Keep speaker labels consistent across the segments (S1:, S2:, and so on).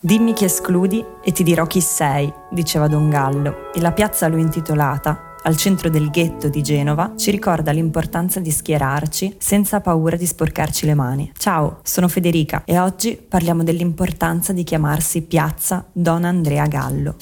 S1: Dimmi chi escludi e ti dirò chi sei, diceva Don Gallo, e la piazza a lui intitolata, al centro del ghetto di Genova, ci ricorda l'importanza di schierarci senza paura di sporcarci le mani. Ciao, sono Federica e oggi parliamo dell'importanza di chiamarsi Piazza Don Andrea Gallo.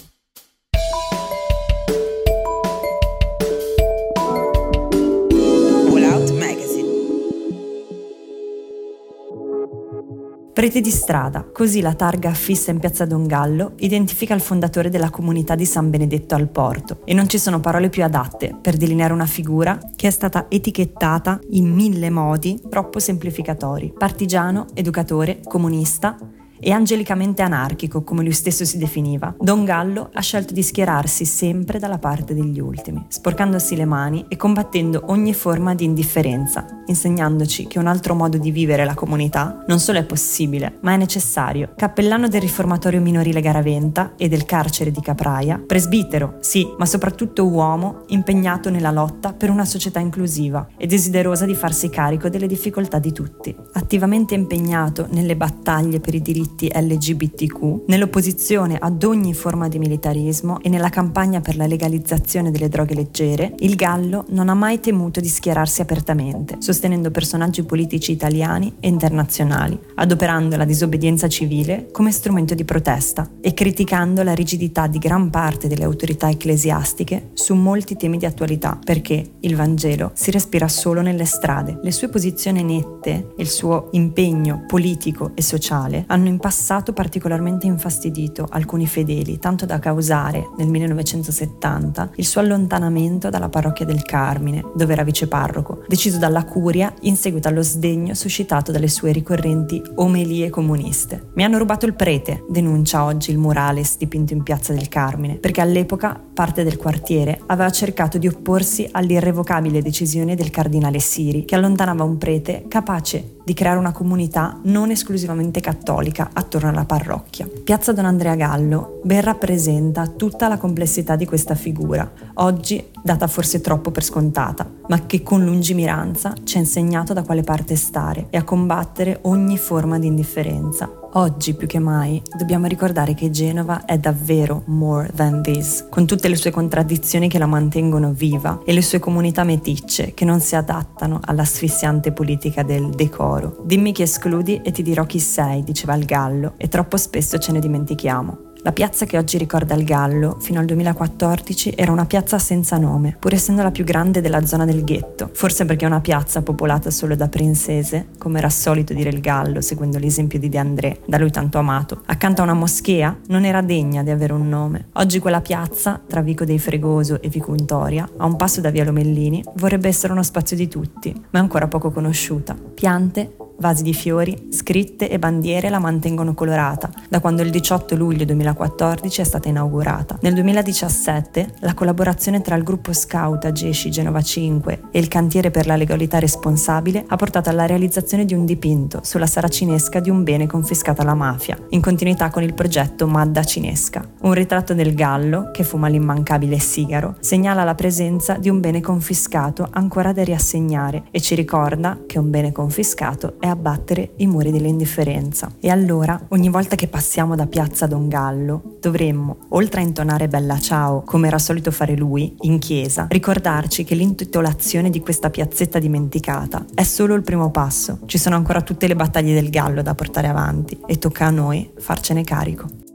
S1: Prete di strada, così la targa affissa in piazza Don Gallo identifica il fondatore della comunità di San Benedetto al Porto e non ci sono parole più adatte per delineare una figura che è stata etichettata in mille modi troppo semplificatori. Partigiano, educatore, comunista, e angelicamente anarchico, come lui stesso si definiva, Don Gallo ha scelto di schierarsi sempre dalla parte degli ultimi, sporcandosi le mani e combattendo ogni forma di indifferenza, insegnandoci che un altro modo di vivere la comunità non solo è possibile, ma è necessario. Cappellano del riformatorio minorile Garaventa e del carcere di Capraia, presbitero, sì, ma soprattutto uomo impegnato nella lotta per una società inclusiva e desiderosa di farsi carico delle difficoltà di tutti, attivamente impegnato nelle battaglie per i diritti diritti LGBTQ, nell'opposizione ad ogni forma di militarismo e nella campagna per la legalizzazione delle droghe leggere, il Gallo non ha mai temuto di schierarsi apertamente, sostenendo personaggi politici italiani e internazionali, adoperando la disobbedienza civile come strumento di protesta e criticando la rigidità di gran parte delle autorità ecclesiastiche su molti temi di attualità, perché il Vangelo si respira solo nelle strade. Le sue posizioni nette e il suo impegno politico e sociale hanno in passato particolarmente infastidito alcuni fedeli, tanto da causare, nel 1970, il suo allontanamento dalla parrocchia del Carmine, dove era viceparroco, deciso dalla curia in seguito allo sdegno suscitato dalle sue ricorrenti omelie comuniste. Mi hanno rubato il prete, denuncia oggi il murales dipinto in piazza del Carmine, perché all'epoca parte del quartiere aveva cercato di opporsi all'irrevocabile decisione del cardinale Siri, che allontanava un prete capace di creare una comunità non esclusivamente cattolica attorno alla parrocchia. Piazza Don Andrea Gallo ben rappresenta tutta la complessità di questa figura, oggi data forse troppo per scontata, ma che con lungimiranza ci ha insegnato da quale parte stare e a combattere ogni forma di indifferenza. Oggi più che mai dobbiamo ricordare che Genova è davvero more than this, con tutte le sue contraddizioni che la mantengono viva e le sue comunità meticce che non si adattano all'asfissiante politica del decoro. Dimmi chi escludi e ti dirò chi sei, diceva il gallo, e troppo spesso ce ne dimentichiamo. La piazza che oggi ricorda il Gallo, fino al 2014, era una piazza senza nome, pur essendo la più grande della zona del ghetto. Forse perché è una piazza popolata solo da princese, come era solito dire il Gallo, seguendo l'esempio di De André, da lui tanto amato. Accanto a una moschea non era degna di avere un nome. Oggi quella piazza, tra Vico dei Fregoso e Vico Untoria, a un passo da Via Lomellini, vorrebbe essere uno spazio di tutti, ma è ancora poco conosciuta. Piante, Vasi di fiori, scritte e bandiere la mantengono colorata da quando il 18 luglio 2014 è stata inaugurata. Nel 2017 la collaborazione tra il gruppo scout Agesci Genova 5 e il cantiere per la legalità responsabile ha portato alla realizzazione di un dipinto sulla saracinesca di un bene confiscato alla mafia, in continuità con il progetto Madda Cinesca. Un ritratto del gallo, che fuma l'immancabile sigaro, segnala la presenza di un bene confiscato ancora da riassegnare e ci ricorda che un bene confiscato è è abbattere i muri dell'indifferenza. E allora, ogni volta che passiamo da piazza Don Gallo, dovremmo, oltre a intonare Bella Ciao, come era solito fare lui, in chiesa, ricordarci che l'intitolazione di questa piazzetta dimenticata è solo il primo passo. Ci sono ancora tutte le battaglie del Gallo da portare avanti e tocca a noi farcene carico.